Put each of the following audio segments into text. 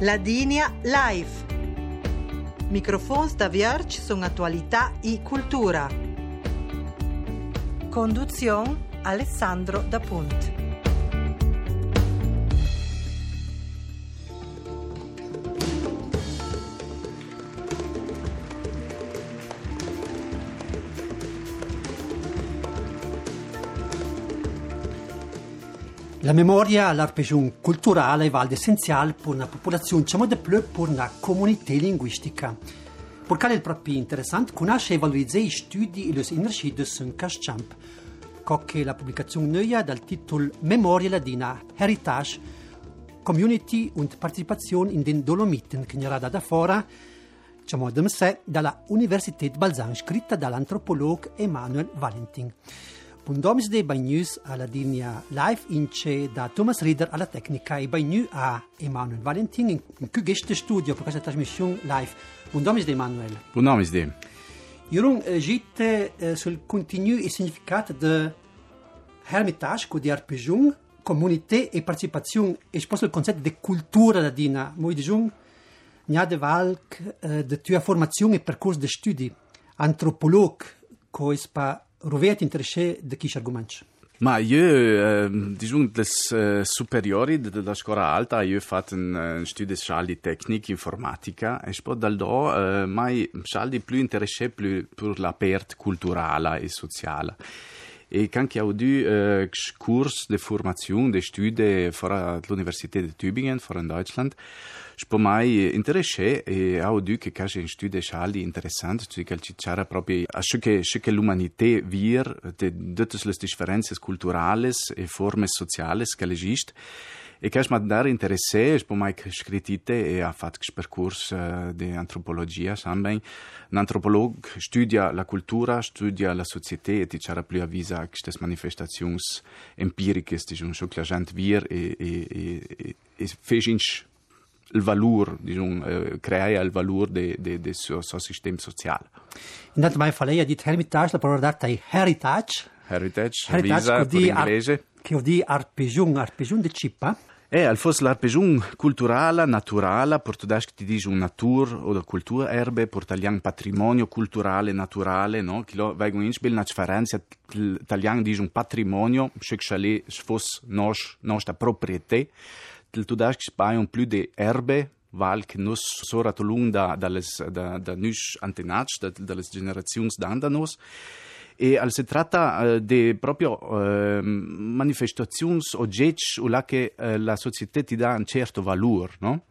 Ladinia Live. Microfons da Vierge sono attualità e cultura. Conduzione Alessandro da Punt. La memoria l'arpegiun culturale è valde essenziale per una popolazione, diciamo di più per una comunità linguistica. Per quello è proprio interessante conoscere e valorizzare i studi e le energie in Caschamp, che la pubblicazione nuova dal titolo Memoria Ladina Heritage Community und Participazione in den Dolomiten, che era da fuori diciamo, da sé, dalla Università di Balzan, scritta dall'antropologo Emanuel Valentin. Pundomis de Bagnus alla linea live ince da Thomas Rieder alla tecnica e Bagnu a Emanuel Valentin in, in cui geste studio per questa trasmissione live. Pundomis de Emanuel. Pundomis de. Io eh, gitte eh, sul contenuto e significato de Hermitage di arpegion, comunità e partecipazione e sposto il concetto di cultura ladina. Moi digiun, nia de valc eh, de tua formazione e percorso di studi. Antropolog, coispa Rovet interesse de chi argoments? Ma io, eh, diciamo, eh, superiori della scuola alta, io ho fatto un, studio di tecnica informatica e poi dal do, eh, mai scialdi più interesse più per la parte culturale e sociale. E anche ho due eh, corsi di formazione, di studi fuori all'Università di Tübingen, fuori in Deutschland, Spo mai interesse e ho due che casi in studi schali interessant, cioè che c'era proprio a ciò che, ciò che l'umanità vir, de tutte le differenze culturali e forme sociali che esiste. E che mi dare interesse, spo mai scrittite e ha fatto questo percorso uh, di antropologia, samben. Un antropologo studia la cultura, studia la società e ti c'era più avvisa queste manifestazioni empiriche, diciamo, ciò che la gente vir e, e, e, e, fece il valore, diciamo, eh, crea il valore del de, de suo, suo sistema sociale. Intanto mai fa lei ha detto heritage, la parola data è heritage. Heritage, heritage visa, inglese. Che vuol dire arpegion, arpegion de cippa. Eh, al fosse l'arpegion culturale, naturale, portuguese ti dice un natur o cultura erbe, portalian patrimonio culturale, naturale, no? Che lo vengono in spiel, una differenza, l'italiano dice un patrimonio, se che fosse nostra proprietà, il tudask spaion plus de erbe val che nos sora tolung da dalles da da nus antenats da dalles generazions d'andanos e al si tratta uh, di proprio uh, manifestazioni oggetti o che uh, la società ti dà un certo valore, no?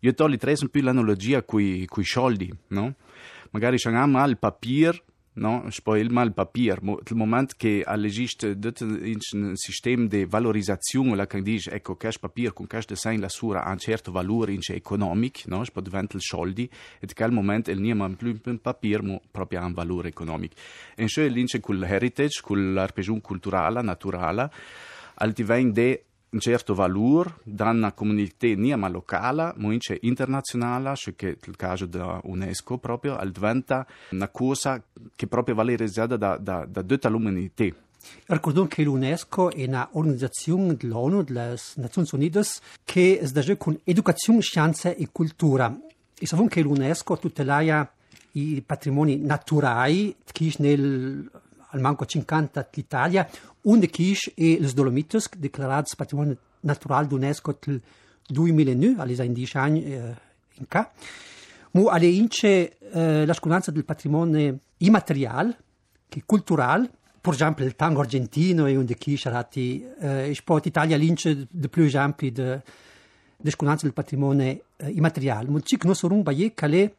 Io tolgo tre più l'analogia con i soldi, no? Magari c'è il papier no? Spoil mal papier. Il momento che esiste un sistema di valorizzazione, la che dice, ecco, questo papier con questo design la sua ha un certo valore in economico, no? Poi diventa il soldi, e in quel momento il non più un papier, ma proprio ha un valore economico. E cioè l'ince con l'heritage, con l'arpegione culturale, naturale, al diventa un certo valore da una comunità non locale, ma anche internazionale, che il caso dell'UNESCO proprio, diventa una cosa che proprio valorizzata da, da, da tutta l'umanità. Ricordo che l'UNESCO è un'organizzazione dell'ONU, delle Nazioni Unite, che si dà con educazione, scienza e cultura. E sappiamo che l'UNESCO tutela i patrimoni naturali, che nel al manco 50 l'Italia, un de quiche e les Dolomites, declarats patrimonio natural d'UNESCO il 2009, all'esa in 10 anni eh, in ca. Mu alle ince eh, la scuranza del patrimonio immateriale, che culturale, per esempio il tango argentino e un de rati, eh, sport Italia l'ince de più esempi de, de scuranza del patrimonio eh, immateriale. Mu cic non so un baie calè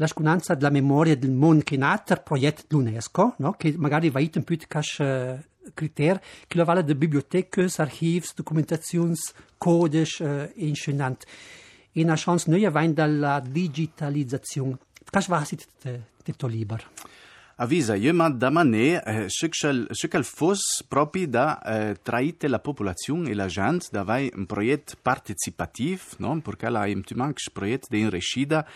la sconanza della memoria del mondo che è nato il progetto dell'UNESCO, no? che magari va in più di uh, criteri, che lo vale di biblioteche, archivi, documentazioni, codici uh, e incenanti. E una chance noi va dalla digitalizzazione. Che va si tutto libero? Avvisa, io ma da manè, eh, ce che fosse proprio da eh, traite la popolazione e la gente, da vai un progetto participativo, no? Perché la im tu manques progetto di inrescida,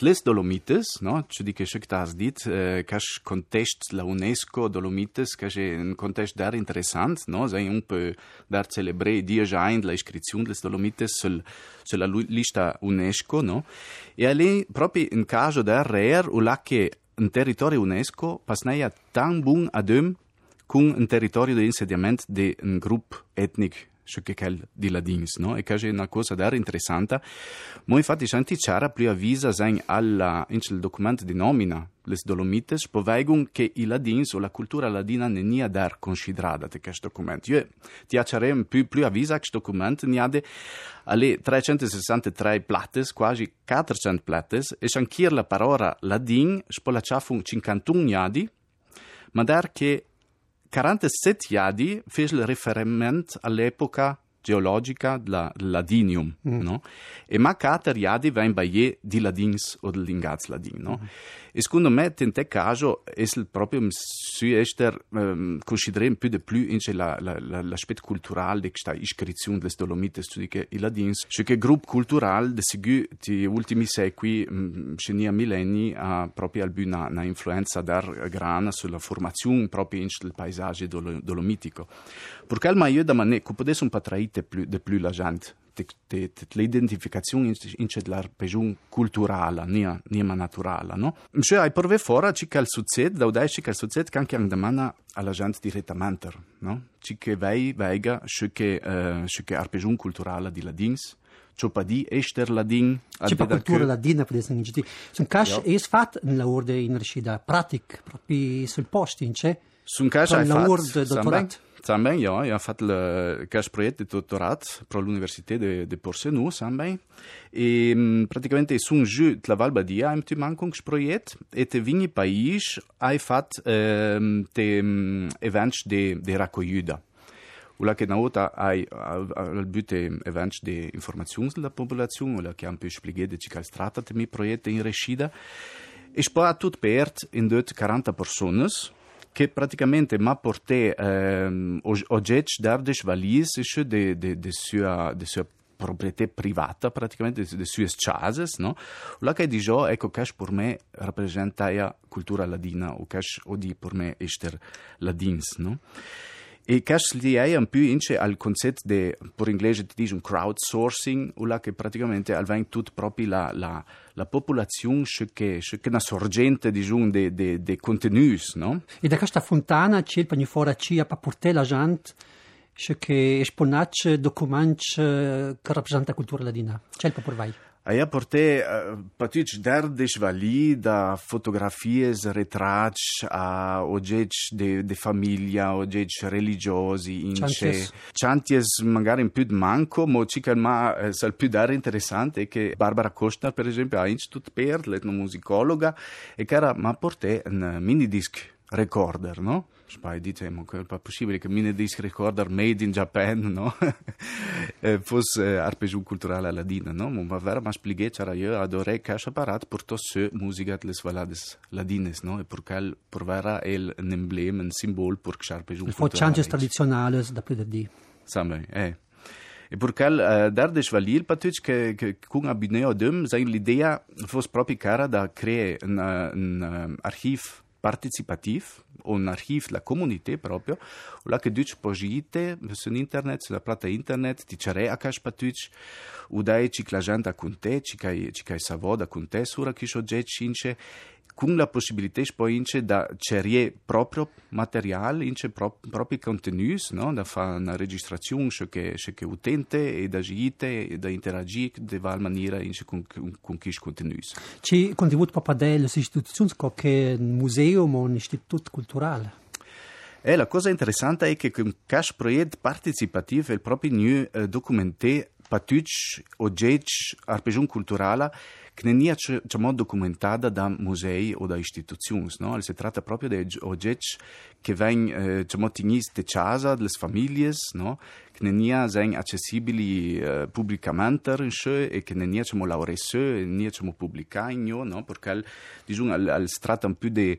Les Dolomites, no? Ci dice che che has dit, eh, che context la UNESCO Dolomites, che è un context dar interessant, no? Sei un po' dar celebrare dieci anni la iscrizione des Dolomites sul, sulla lista UNESCO, no? E lì proprio in caso da rare, o là che un territorio UNESCO pasneia tan bun adem con un territorio di insediamento di un gruppo etnico ce che quel di ladins, no? E è una cosa da interessante. Ma infatti senti c'era più avvisa sein alla in il documento di nomina les Dolomites, povegun che i ladins o la cultura ladina ne nia dar considerata di questo documento. Io ti accerem più più avvisa che documento ne ade alle 363 plates, quasi 400 plates, e anch'ir la parola ladin spolacciafun 51 niadi, ma dar che 47 iadi fece riferimento all'epoca geologica della Ladinium, mm. no? E ma cater iadi ven baie di Ladins o dell'ingaz Ladin, no? Mm. E secondo me, in te caso, è proprio su ester um, considerem più di più in la, la, la, l'aspetto culturale di questa iscrizione delle Dolomites, cioè che i Ladins, cioè che gruppo culturale di segu ti ultimi secoli, um, cenia millenni, ha proprio albu una, influenza dar grana sulla formazione proprio in del paesaggio dolo, dolomitico. Perché al meglio da manè, che potesse un po' traite più, di più la gente, l'identificazione in la regione culturale, non nia naturale, no? Cioè, hai prove fora, ci che succede, da udai ci che succede, che anche domanda alla gente direttamente, no? Ci che vei, veiga, ci che, uh, che arpegiun culturale di ladins, ciò pa di ester ladin. C'è pa cultura ladina, per esempio. Sono cash, è fatto in la orde in recida pratic, proprio sul posto, in c'è? Sono cash, hai fatto, dottorato? Também, ja, eu fac aquest project de doctorat per l'Universitat de, de Porsenou, também. E praticamente sunt ju la Val Badia, am tu manco un project, e te vini país, ai fat eh, te events de, de raccogliuda. Ula che una volta hai al bute events de informazioni della popolazione, ula che am più spiegate ci cal strata te mi proiette in rescida. E spara tut pert in dot 40 persone, che praticamente m'a porté euh, oggetti d'ardes valise de, de, de, sua, de sua proprietà privata, praticamente de, de sue cases, no? La che dice, ecco, che per me rappresenta la cultura ladina, o che odi per me ester ladins, no? E cash li è un più ince al concetto de, per inglese ti dice un crowdsourcing, o là che praticamente alveng tut proprio la, la, la popolazione che, che una sorgente diciamo, de, de, no? E da questa fontana c'è il pagno fuori ci a portare la gente che esponacce documenti che rappresenta la cultura ladina. C'è il popolo A ja porté uh, patič derdesh vali da fotografies, retrač a oggetti de, de famiglia, oggetti religiosi, ince. Chanties magari in più manco, ma ciò che ma eh, sal più dare interessante è che Barbara Costa, per esempio, ha inch tut per l'etnomusicologa e che era ma porté un mini disc recorder, no? Diciamo che è possibile che mine disc recorder made in Japan, no? Eh, fosse eh, arpegiun culturale ladina, no? Ma vera ma spieghe c'era io adorei che apparat per to se musica les valades ladines, no? E per quel per vera è un emblema, un simbolo per che arpegiun culturale. Il changes tradizionali da più di. Sambe, eh. E per quel uh, dar de schvalil patuc che che con abineo sein l'idea fosse proprio cara da creare un, un uh, archiv participatif, on arrive, la communauté proprio, où là que tu peux sur Internet, sur la plate Internet, tu cherches à cache pas tu, ou d'ailleurs tu que la gente à compter, tu que tu que savoda compter sur qui chose j'ai e con la possibilità poi da cerie proprio materiale, ince pro, propri contenuti, no? da fare una registrazione che, che utente e da agire e da interagire val maniera ince con, con, con chi contenuti. C'è contributo proprio delle istituzioni come un museo o un istituto culturale? E la cosa interessante è che un cash project partecipativo è proprio new eh, documenté patuc oggetti arpegiun culturale che non è diciamo, documentata da musei o da istituzioni. No? Si tratta proprio di oggetti che vengono eh, tenuti in casa delle famiglie, no? che non sono accessibili eh, pubblicamente e che non sono lavorati e non sono pubblicati, no? perché diciamo, si tratta più di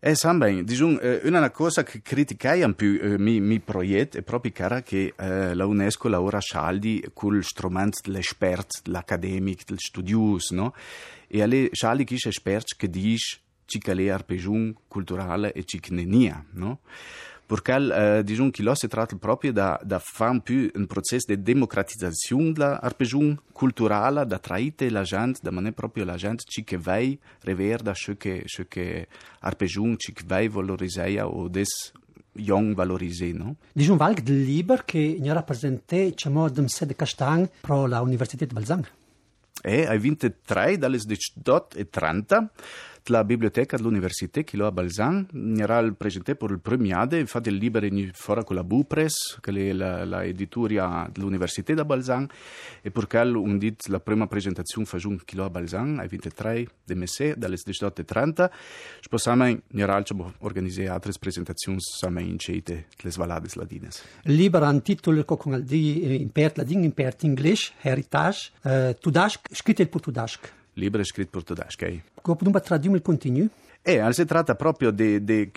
Eh, Samben, diciamo, eh, una cosa che criticai po' eh, mi, mi proietto è proprio cara che eh, la UNESCO lavora scialdi con strumenti dell'esperto, dell'accademico, del studius, no? E alle scialdi sono esperti che dice che le arpegiun culturale e che ne nia, Perché, eh, diciamo, che si tratta proprio da, da fare un po' un processo di democratizzazione dell'arpegiun culturale, da traite la gente, da maniera proprio la gente che vai riverda ciò che, ciò che arpegiun, che vai valorizzare o des young valorisé, no? Diciamo valg del liber che ne rappresenta, diciamo, dem sede Castang pro la Università di Balzang. E hai 23 dalle 18 e 30 la biblioteca dell'università che lo a Balzan era presente per il premiade infatti il libro è fuori con la Bupres che è la, dell'università da Balzan e per quello un dit la prima presentazione fa un chilo a Balzan ai 23 di mese dalle 18 e 30 possiamo in generale organizzare altre presentazioni sama in cete le svalade ladines. Il libro ha un titolo con di impert la ding impert English heritage uh, tudask scritto il tudask libro scritto portoghese. Okay? Come traduziamo il continuo? Eh, si tratta proprio di, di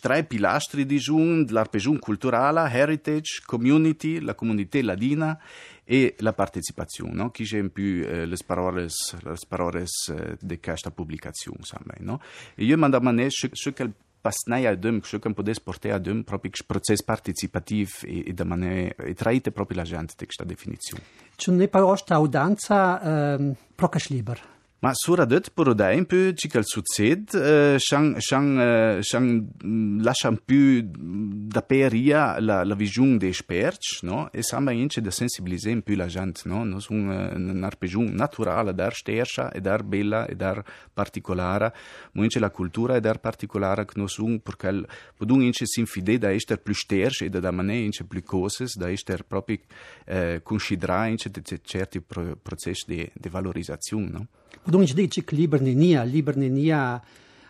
tre pilastri di Jun, l'arpegiun culturale, heritage, community, la comunità ladina e la partecipazione, no? C'è in più eh, le parole, le parole eh, di questa pubblicazione, no? E io mando a me ce che Pasneje dom, še kam podes porteja dom, propik proces participativ e, e da mane e traite propi la gente teksta definicijo. Če ne pa ošta audanca, um, ehm, prokaš liber. Ma sura det per esempio ci che succede, shang shang shang lascia un più da peria la la visione dei esperti, no? E samba ince da sensibilizzare un più la gente, no? No un un arpegiun naturale dar stersa e dar bella e dar particolare, ma ince la cultura e dar particolare che no sun perché podun ince sin fide da ester più stersa e da manè ince più cose, da ester proprio eh, considerare ince certi processi di di valorizzazione, no? Podung dice che liber nenia, liber nenia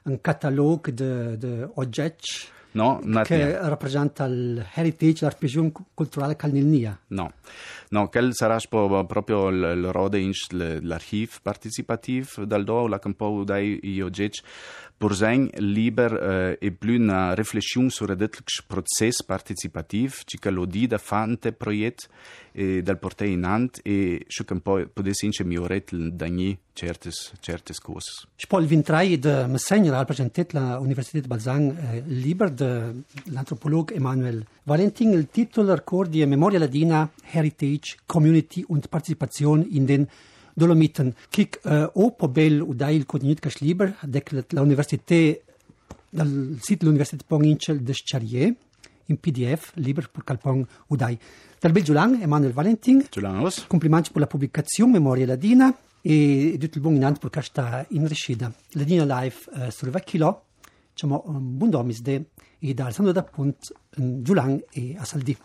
un catalogo di, oggetti no, che rappresenta l'heritage, l'arpegione culturale calnilnia. No, no, quel sarà proprio il rode in l'archiv participativ dal do la campo dai i oggetti per sein liber eh, e più una riflessione sul processo participativ, che lo di da fante proiet e dal portare in ant e che un po' potesse ince migliorare dagli certe certe cose. Spol il vintrai de Messegna ha presentato l'Università di Balzan eh, liber dell'antropologo Emanuel Valentin il titolo ricordi e memoria ladina Heritage, Community und Partizipation in den Dolomiten. Kik uh, o pobel udai il contenuto che liber dec l'università dal sito dell'Università Pongincel de Charrier in PDF liber per calpong udai. Dal bel Giulan, Emanuel Valentin. Giulanos. Complimenti per la pubblicazione Memoria Ladina e tutto il buon inanti per questa in riuscita. Ladina Live uh, sul vecchio diciamo un buon domis de e dal santo da punt Giulan e a Saldi.